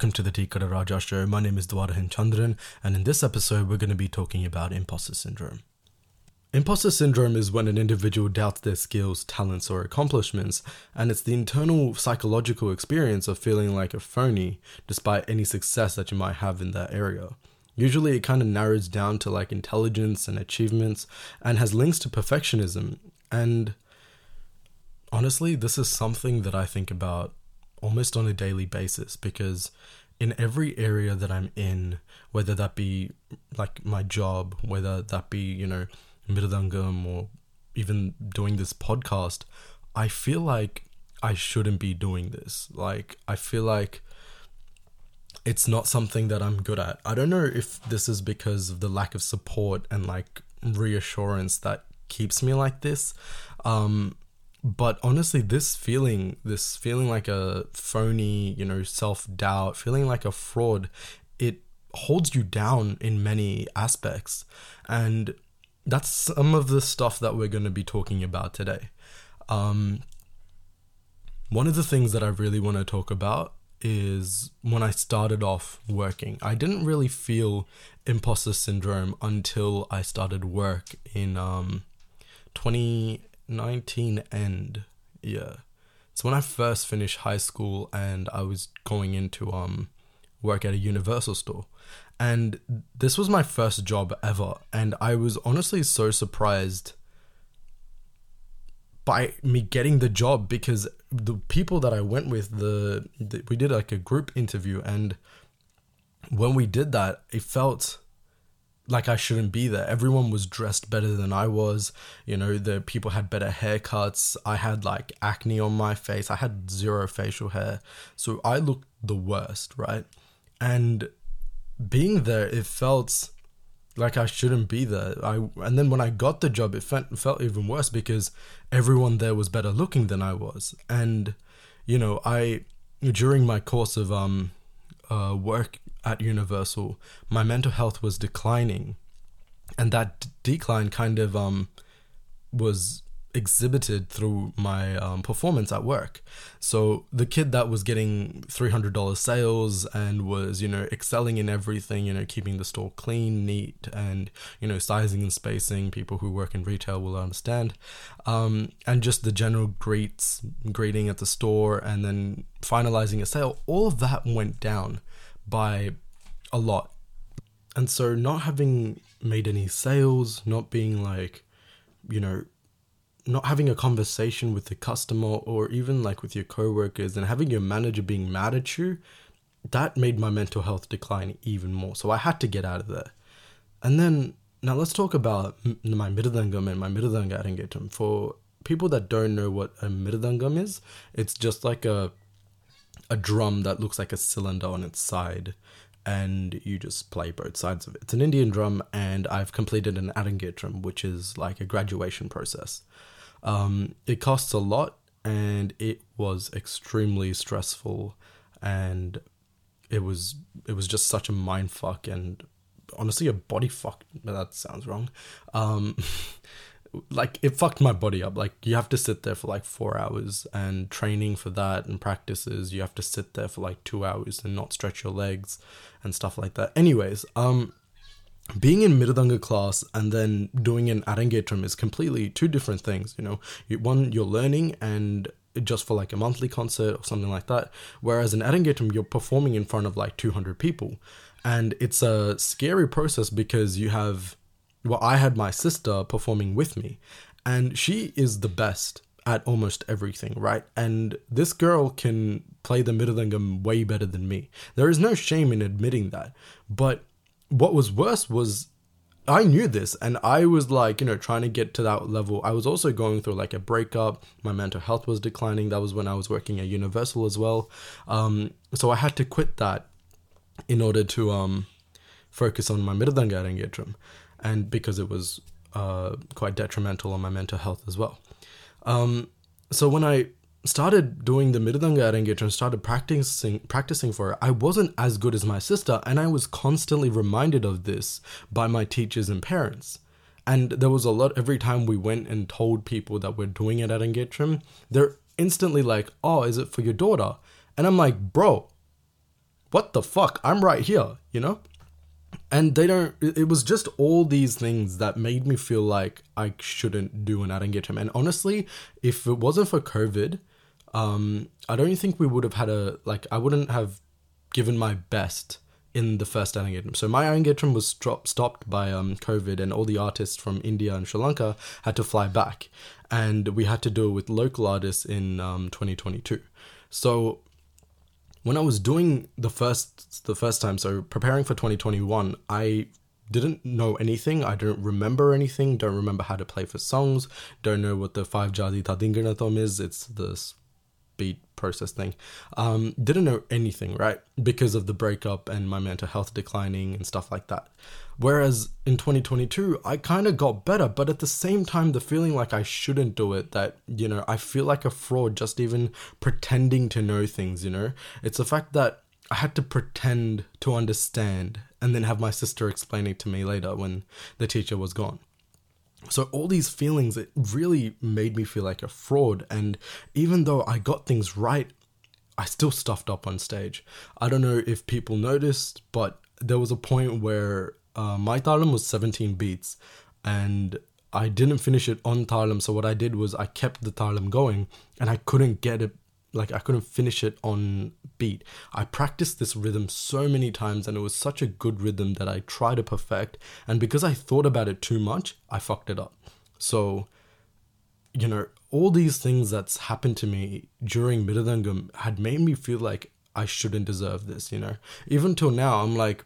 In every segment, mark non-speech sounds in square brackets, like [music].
welcome to the Tikara Raja show. My name is Dwarahan Chandran, and in this episode, we're going to be talking about imposter syndrome. Imposter syndrome is when an individual doubts their skills, talents, or accomplishments, and it's the internal psychological experience of feeling like a phony despite any success that you might have in that area. Usually, it kind of narrows down to like intelligence and achievements and has links to perfectionism. And honestly, this is something that I think about almost on a daily basis because in every area that I'm in, whether that be like my job, whether that be, you know, Mirdangam or even doing this podcast, I feel like I shouldn't be doing this. Like, I feel like it's not something that I'm good at. I don't know if this is because of the lack of support and like reassurance that keeps me like this. Um, but honestly this feeling this feeling like a phony you know self-doubt feeling like a fraud it holds you down in many aspects. And that's some of the stuff that we're going to be talking about today. Um, one of the things that i really want to talk about is when i started off working. I didn't really feel imposter syndrome until i started work in um, 20 19 end. Yeah. It's when I first finished high school and I was going into um work at a Universal store. And this was my first job ever and I was honestly so surprised by me getting the job because the people that I went with the, the we did like a group interview and when we did that it felt like I shouldn't be there. Everyone was dressed better than I was. You know, the people had better haircuts. I had like acne on my face. I had zero facial hair. So I looked the worst, right? And being there, it felt like I shouldn't be there. I and then when I got the job, it felt, felt even worse because everyone there was better looking than I was. And you know, I during my course of um uh, work at Universal, my mental health was declining, and that d- decline kind of um was exhibited through my um, performance at work. So the kid that was getting three hundred dollars sales and was you know excelling in everything, you know keeping the store clean, neat, and you know sizing and spacing. People who work in retail will understand, um, and just the general greets, greeting at the store, and then finalizing a sale. All of that went down by a lot. And so not having made any sales, not being like, you know, not having a conversation with the customer or even like with your coworkers and having your manager being mad at you, that made my mental health decline even more. So I had to get out of there. And then now let's talk about my mirdangam and my mirdanga arangetram. For people that don't know what a mirdangam is, it's just like a a drum that looks like a cylinder on its side and you just play both sides of it. It's an Indian drum, and I've completed an Arangetram, which is like a graduation process. Um, it costs a lot, and it was extremely stressful, and it was it was just such a mind fuck, and honestly a body fuck. That sounds wrong. Um, [laughs] like it fucked my body up. Like you have to sit there for like four hours and training for that and practices. You have to sit there for like two hours and not stretch your legs and stuff like that. Anyways um being in mirdanga class and then doing an arangetram is completely two different things you know. One you're learning and just for like a monthly concert or something like that whereas in arangetram you're performing in front of like 200 people. And it's a scary process because you have well, I had my sister performing with me, and she is the best at almost everything, right? And this girl can play the mirdangam way better than me. There is no shame in admitting that. But what was worse was I knew this and I was like, you know, trying to get to that level. I was also going through like a breakup. My mental health was declining. That was when I was working at Universal as well. Um, so I had to quit that in order to um, focus on my Mirdanga Arangetram and because it was uh, quite detrimental on my mental health as well. Um, so when I started doing the Mirdanga Arangetram and started practicing practicing for it, I wasn't as good as my sister, and I was constantly reminded of this by my teachers and parents. And there was a lot every time we went and told people that we're doing it at Arangetram, they're instantly like, "Oh, is it for your daughter?" And I'm like, "Bro, what the fuck? I'm right here, you know? And they don't, it was just all these things that made me feel like I shouldn't do an Arangetram. gym. And honestly, if it wasn't for COVID, um, I don't think we would have had a, like, I wouldn't have given my best in the first Arangetram. So my Arangetram was stop, stopped by um, COVID, and all the artists from India and Sri Lanka had to fly back, and we had to do it with local artists in um, 2022. So when I was doing the first the first time, so preparing for 2021, I didn't know anything. I don't remember anything. Don't remember how to play for songs. Don't know what the five jadi tadinganathom is. It's this beat process thing. Um, didn't know anything, right? Because of the breakup and my mental health declining and stuff like that. Whereas in 2022, I kind of got better, but at the same time, the feeling like I shouldn't do it, that, you know, I feel like a fraud just even pretending to know things, you know? It's the fact that I had to pretend to understand and then have my sister explaining to me later when the teacher was gone. So all these feelings, it really made me feel like a fraud. And even though I got things right, I still stuffed up on stage. I don't know if people noticed, but there was a point where uh, my talam was 17 beats and I didn't finish it on talam. So what I did was I kept the talam going and I couldn't get it like I couldn't finish it on beat. I practiced this rhythm so many times and it was such a good rhythm that I tried to perfect and because I thought about it too much, I fucked it up. So you know, all these things that's happened to me during Miradangam had made me feel like I shouldn't deserve this, you know. Even till now I'm like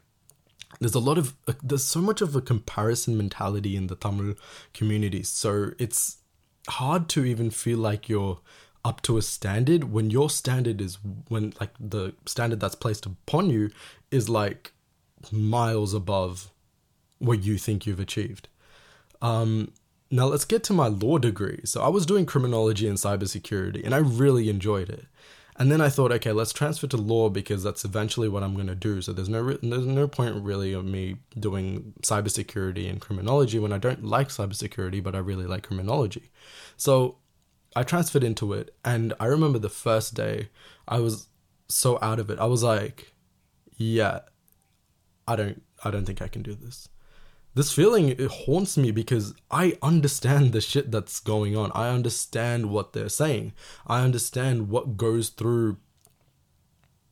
there's a lot of uh, there's so much of a comparison mentality in the Tamil community. So it's hard to even feel like you're up to a standard when your standard is when like the standard that's placed upon you is like miles above what you think you've achieved. Um, now let's get to my law degree. So I was doing criminology and cybersecurity, and I really enjoyed it. And then I thought, okay, let's transfer to law because that's eventually what I'm going to do. So there's no re- there's no point really of me doing cybersecurity and criminology when I don't like cybersecurity, but I really like criminology. So I transferred into it, and I remember the first day I was so out of it. I was like, yeah, I don't, I don't think I can do this. This feeling it haunts me because I understand the shit that's going on. I understand what they're saying. I understand what goes through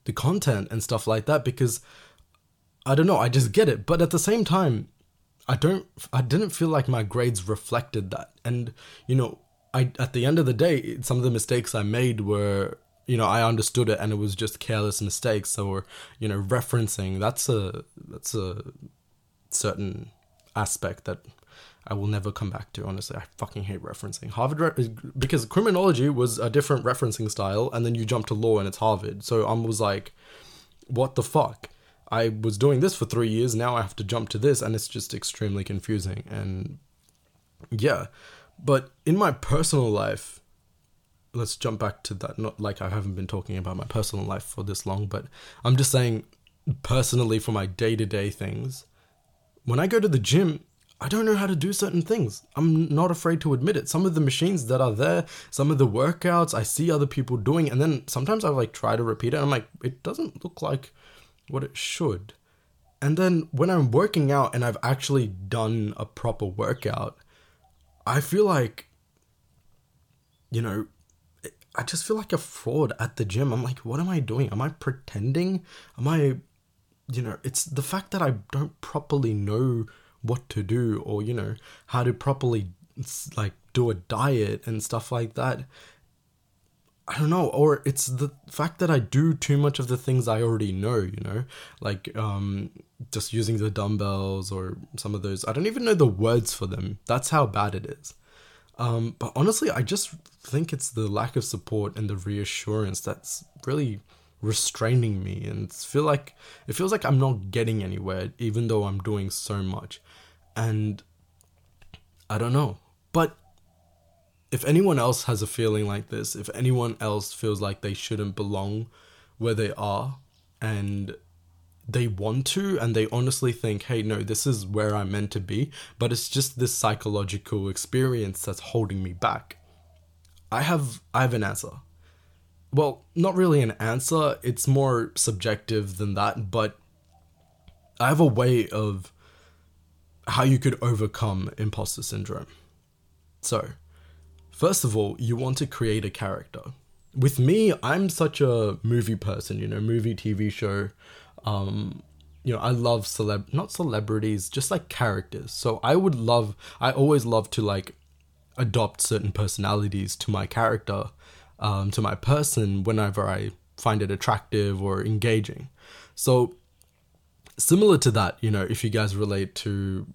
the content and stuff like that because I don't know, I just get it. But at the same time, I don't I didn't feel like my grades reflected that. And you know, I at the end of the day, some of the mistakes I made were you know I understood it and it was just careless mistakes or you know referencing. That's a that's a certain aspect that I will never come back to. Honestly, I fucking hate referencing Harvard re- because criminology was a different referencing style, and then you jump to law and it's Harvard. So I was like, what the fuck. I was doing this for three years. Now I have to jump to this, and it's just extremely confusing. And yeah, but in my personal life, let's jump back to that. Not like I haven't been talking about my personal life for this long, but I'm just saying personally for my day to day things. When I go to the gym, I don't know how to do certain things. I'm not afraid to admit it. Some of the machines that are there, some of the workouts I see other people doing, and then sometimes I like try to repeat it. I'm like, it doesn't look like what it should. And then when I'm working out and I've actually done a proper workout, I feel like, you know, I just feel like a fraud at the gym. I'm like, what am I doing? Am I pretending? Am I, you know, it's the fact that I don't properly know what to do or, you know, how to properly, like, do a diet and stuff like that. I don't know, or it's the fact that I do too much of the things I already know, you know, like um, just using the dumbbells or some of those. I don't even know the words for them. That's how bad it is. Um, but honestly, I just think it's the lack of support and the reassurance that's really restraining me, and feel like it feels like I'm not getting anywhere, even though I'm doing so much. And I don't know, but if anyone else has a feeling like this, if anyone else feels like they shouldn't belong where they are and they want to and they honestly think, hey, no, this is where I'm meant to be, but it's just this psychological experience that's holding me back. I have I have an answer. well, not really an answer. It's more subjective than that, but I have a way of how you could overcome imposter syndrome. So, first of all, you want to create a character. With me, I'm such a movie person, you know, movie, TV show. Um, you know, I love celeb, not celebrities, just like characters. So I would love, I always love to like adopt certain personalities to my character um, to my person whenever I find it attractive or engaging. So, similar to that, you know, if you guys relate to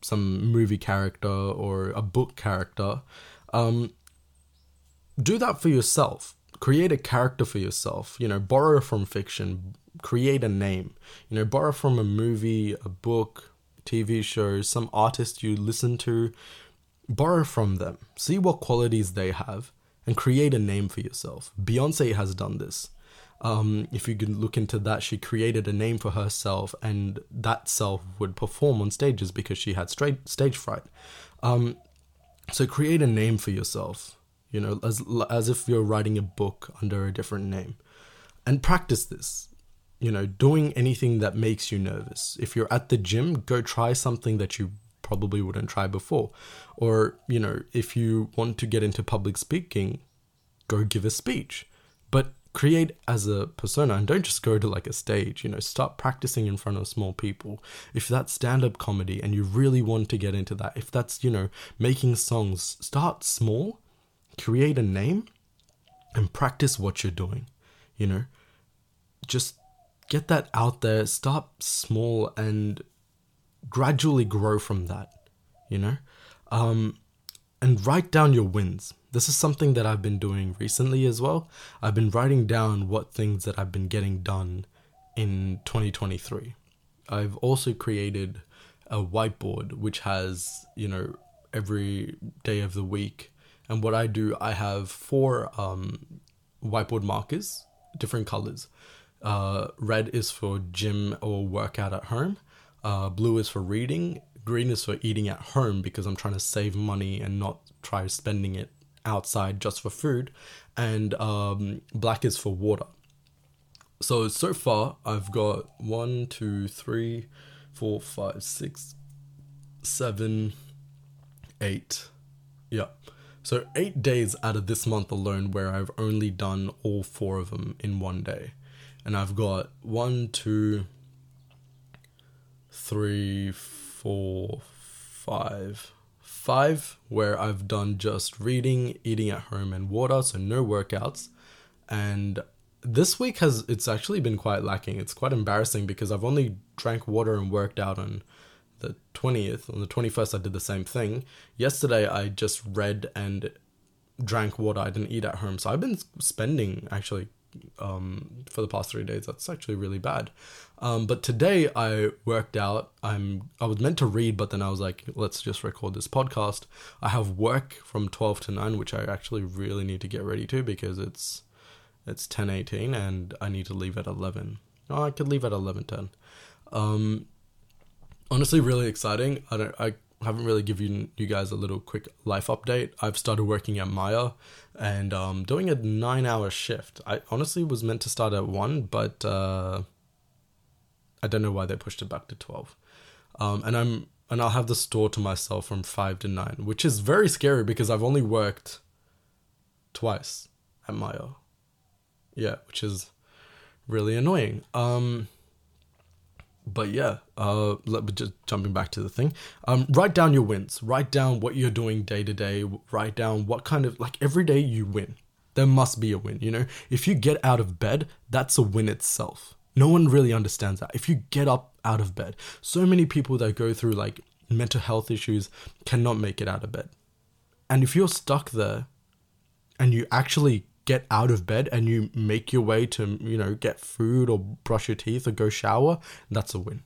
some movie character or a book character, um, do that for yourself. Create a character for yourself. You know, borrow from fiction. Create a name. You know, borrow from a movie, a book, TV show, some artist you listen to. Borrow from them. See what qualities they have and create a name for yourself. Beyonce has done this. Um, if you can look into that, she created a name for herself, and that self would perform on stages because she had straight stage fright. Um, so create a name for yourself, you know, as as if you're writing a book under a different name, and practice this. You know, doing anything that makes you nervous. If you're at the gym, go try something that you probably wouldn't try before. Or, you know, if you want to get into public speaking, go give a speech. But create as a persona and don't just go to like a stage, you know, start practicing in front of small people. If that's stand up comedy and you really want to get into that, if that's, you know, making songs, start small, create a name, and practice what you're doing, you know. Just get that out there, start small and gradually grow from that, you know? Um, and write down your wins. This is something that I've been doing recently as well. I've been writing down what things that I've been getting done in 2023. I've also created a whiteboard which has, you know, every day of the week. And what I do, I have four um, whiteboard markers, different colors. Uh, red is for gym or workout at home. Uh, blue is for reading. Green is for eating at home because I'm trying to save money and not try spending it outside just for food. And um, black is for water. So, so far, I've got one, two, three, four, five, six, seven, eight. Yeah. So, eight days out of this month alone where I've only done all four of them in one day. And I've got one, two, three, four, five. Five where I've done just reading, eating at home, and water, so no workouts. And this week has it's actually been quite lacking. It's quite embarrassing because I've only drank water and worked out on the 20th. On the 21st, I did the same thing. Yesterday, I just read and drank water. I didn't eat at home. So I've been spending actually um, for the past three days. That's actually really bad. Um, but today I worked out. I'm I was meant to read, but then I was like, let's just record this podcast. I have work from twelve to nine, which I actually really need to get ready to because it's it's ten eighteen and I need to leave at eleven. Oh, I could leave at eleven ten. Um, honestly, really exciting. I don't. I haven't really given you guys a little quick life update. I've started working at Maya and um, doing a nine hour shift. I honestly was meant to start at one, but uh, I don't know why they pushed it back to 12. Um, and I'm and I'll have the store to myself from 5 to 9, which is very scary because I've only worked twice at Maya. Yeah, which is really annoying. Um, but yeah, uh, let, just jumping back to the thing. Um, write down your wins. Write down what you're doing day to day. Write down what kind of like every day you win. There must be a win. You know, if you get out of bed, that's a win itself. No one really understands that. If you get up out of bed, so many people that go through like mental health issues cannot make it out of bed. And if you're stuck there and you actually get out of bed and you make your way to, you know, get food or brush your teeth or go shower, that's a win.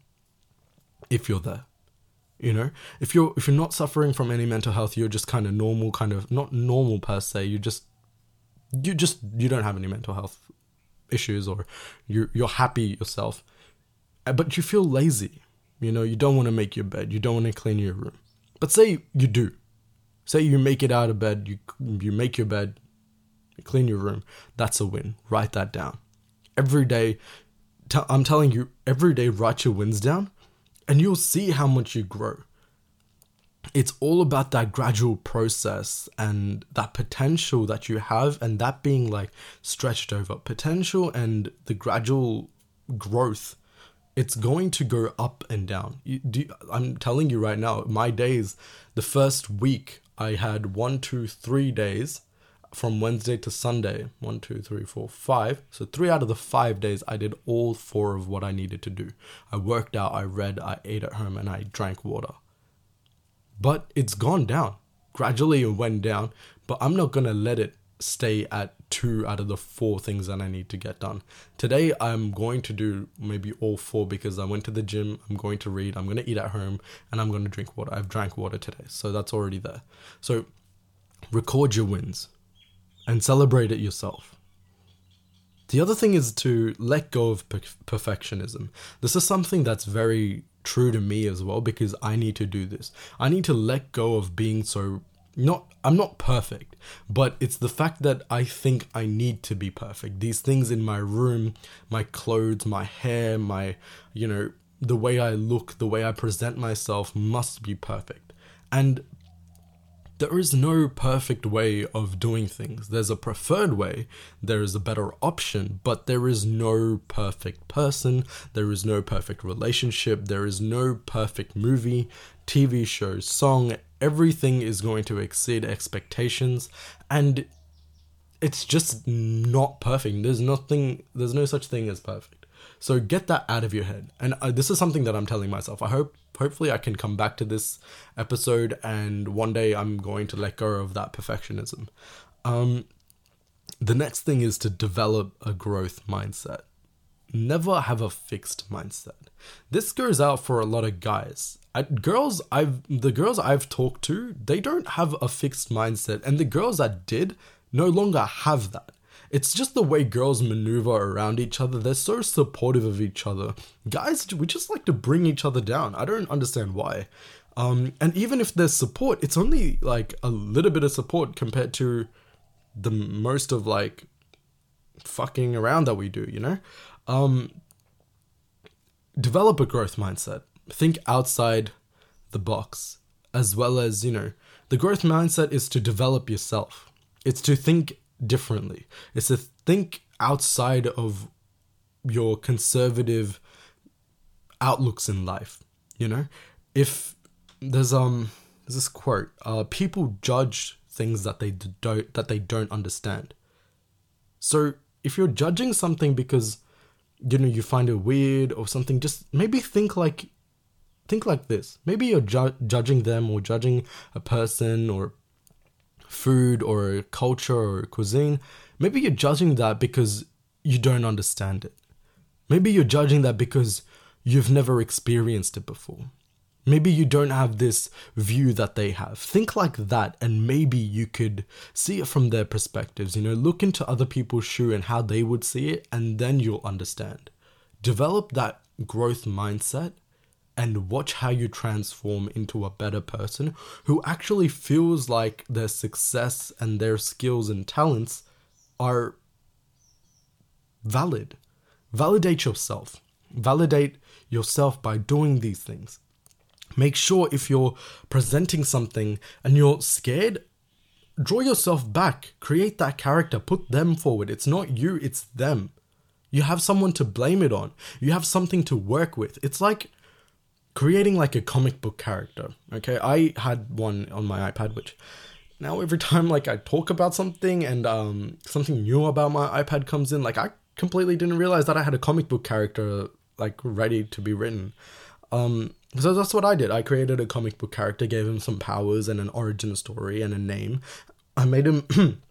If you're there. You know, if you're if you're not suffering from any mental health, you're just kind of normal, kind of not normal per se. You just you just you don't have any mental health issues or you're you're happy yourself, uh, but you feel lazy. You know, you don't want to make your bed, you don't want to clean your room. But say you do. Say you make it out of bed, you you make your bed, you clean your room. That's a win. Write that down. Every day, t- I'm telling you, every day, write your wins down and you'll see how much you grow. It's all about that gradual process and that potential that you have, and that being like stretched over potential and the gradual growth it's going to go up and down. You, do, I'm telling you right now, my days, the first week, I had one, two, three days from Wednesday to Sunday. One, two, three, four, five. So, three out of the five days, I did all four of what I needed to do. I worked out, I read, I ate at home, and I drank water. But it's gone down. Gradually, it went down, but I'm not going to let it stay at two out of the four things that I need to get done. Today, I'm going to do maybe all four because I went to the gym, I'm going to read, I'm going to eat at home, and I'm going to drink water. I've drank water today, so that's already there. So, record your wins and celebrate it yourself. The other thing is to let go of per- perfectionism. This is something that's very true to me as well because I need to do this. I need to let go of being so not I'm not perfect, but it's the fact that I think I need to be perfect. These things in my room, my clothes, my hair, my you know, the way I look, the way I present myself must be perfect. And there is no perfect way of doing things. There's a preferred way, there is a better option, but there is no perfect person, there is no perfect relationship, there is no perfect movie, TV show, song, everything is going to exceed expectations and it's just not perfect. There's nothing, there's no such thing as perfect. So get that out of your head. And uh, this is something that I'm telling myself. I hope, hopefully, I can come back to this episode and one day I'm going to let go of that perfectionism. Um, the next thing is to develop a growth mindset. Never have a fixed mindset. This goes out for a lot of guys. I, girls I've the girls I've talked to, they don't have a fixed mindset, and the girls that did no longer have that. It's just the way girls maneuver around each other. They're so supportive of each other. Guys, we just like to bring each other down. I don't understand why. Um, and even if there's support, it's only like a little bit of support compared to the most of like fucking around that we do, you know? Um, develop a growth mindset think outside the box as well as, you know, the growth mindset is to develop yourself. It's to think differently. It's to think outside of your conservative outlooks in life, you know? If there's um there's this quote, uh people judge things that they don't that they don't understand. So if you're judging something because you know you find it weird or something just maybe think like think like this maybe you're ju- judging them or judging a person or food or culture or cuisine maybe you're judging that because you don't understand it. Maybe you're judging that because you've never experienced it before. Maybe you don't have this view that they have. Think like that and maybe you could see it from their perspectives. You know look into other people's shoe and how they would see it and then you'll understand. Develop that growth mindset and watch how you transform into a better person who actually feels like their success and their skills and talents are valid. Validate yourself. Validate yourself by doing these things. Make sure if you're presenting something and you're scared, draw yourself back. Create that character. Put them forward. It's not you, it's them. You have someone to blame it on. You have something to work with. It's like creating like a comic book character. Okay, I had one on my iPad, which now every [laughs] time like I talk about something and um something new about my iPad comes in, like I completely didn't realize that I had a comic book character like ready to be written. Um, so that's what I did. I created a comic book character, gave him some powers and an origin story and a name. I made him [clears throat]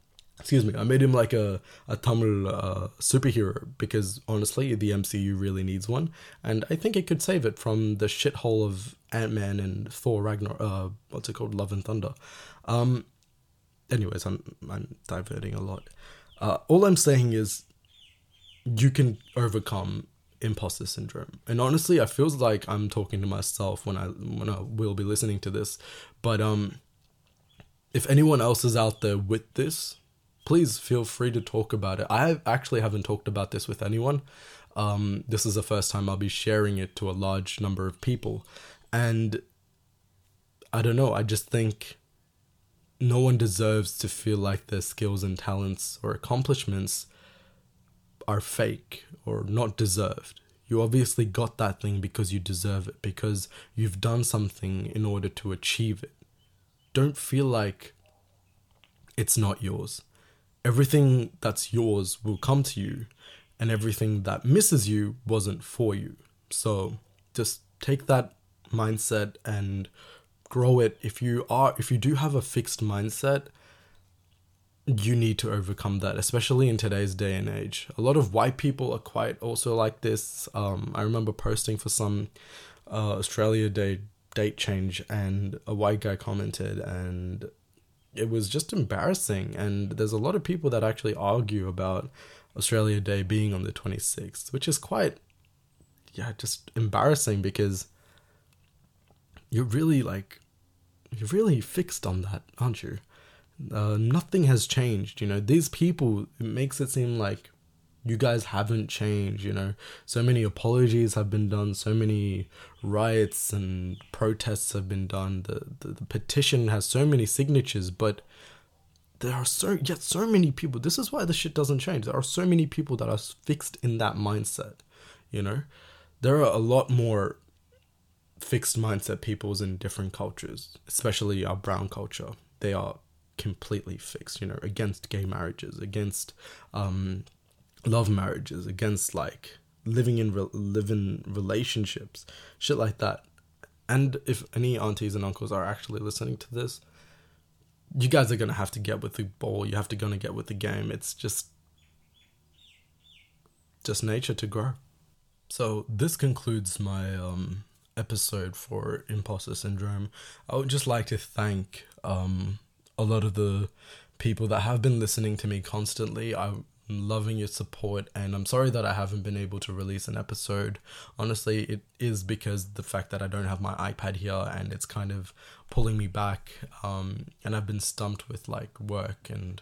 excuse me, I made him like a, a Tamil uh, superhero because honestly, the MCU really needs one, and I think it could save it from the shithole of Ant Man and Thor Ragnar. Uh, what's it called? Love and Thunder. Um, anyways, I'm I'm diverting a lot. Uh, all I'm saying is, you can overcome imposter syndrome, and honestly, I feels like I'm talking to myself when I when I will be listening to this, but um. If anyone else is out there with this, please feel free to talk about it. I actually haven't talked about this with anyone. Um, this is the first time I'll be sharing it to a large number of people. And I don't know, I just think no one deserves to feel like their skills and talents or accomplishments are fake or not deserved. You obviously got that thing because you deserve it, because you've done something in order to achieve it. Don't feel like it's not yours. Everything that's yours will come to you, and everything that misses you wasn't for you. So just take that mindset and grow it. If you are if you do have a fixed mindset you need to overcome that especially in today's day and age. A lot of white people are quite also like this. Um, i remember posting for some uh, australia day date change and a white guy commented and it was just embarrassing and there's a lot of people that actually argue about australia day being on the 26th which is quite yeah just embarrassing because you're really like you're really fixed on that, aren't you? Uh, nothing has changed. You know, these people, it makes it seem like you guys haven't changed. You know, so many apologies have been done, so many riots and protests have been done. The, the, the petition has so many signatures, but there are so yet so many people. This is why the shit doesn't change. There are so many people that are fixed in that mindset. You know, there are a lot more fixed mindset peoples in different cultures, especially our brown culture, they are completely fixed, you know, against gay marriages, against um, love marriages, against like living in re- living relationships, shit like that. And if any aunties and uncles are actually listening to this, you guys are gonna have to get with the ball. You have to gonna get with the game. It's just just nature to grow. So this concludes my um episode for imposter syndrome. I would just like to thank um, a lot of the people that have been listening to me constantly. I'm loving your support, and I'm sorry that I haven't been able to release an episode. Honestly, it is because the fact that I don't have my iPad here and it's kind of pulling me back. Um, and I've been stumped with like work and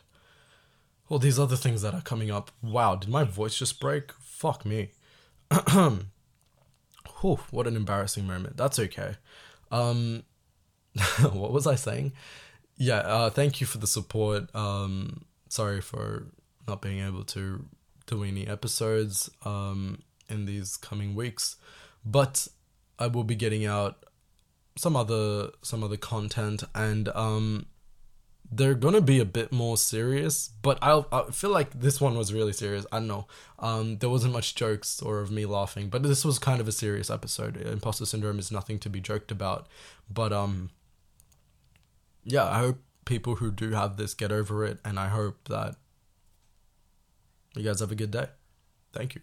all these other things that are coming up. Wow, did my voice just break? Fuck me. [clears throat] Whew, what an embarrassing moment. That's okay. Um, [laughs] what was I saying? Yeah, uh, thank you for the support. Um, sorry for not being able to do any episodes um, in these coming weeks, but I will be getting out some other some other content and um they're gonna be a bit more serious, but I I feel like this one was really serious. I don't know. Um, there wasn't much jokes or of me laughing, but this was kind of a serious episode. Imposter syndrome is nothing to be joked about, but um, yeah, I hope people who do have this get over it, and I hope that you guys have a good day. Thank you.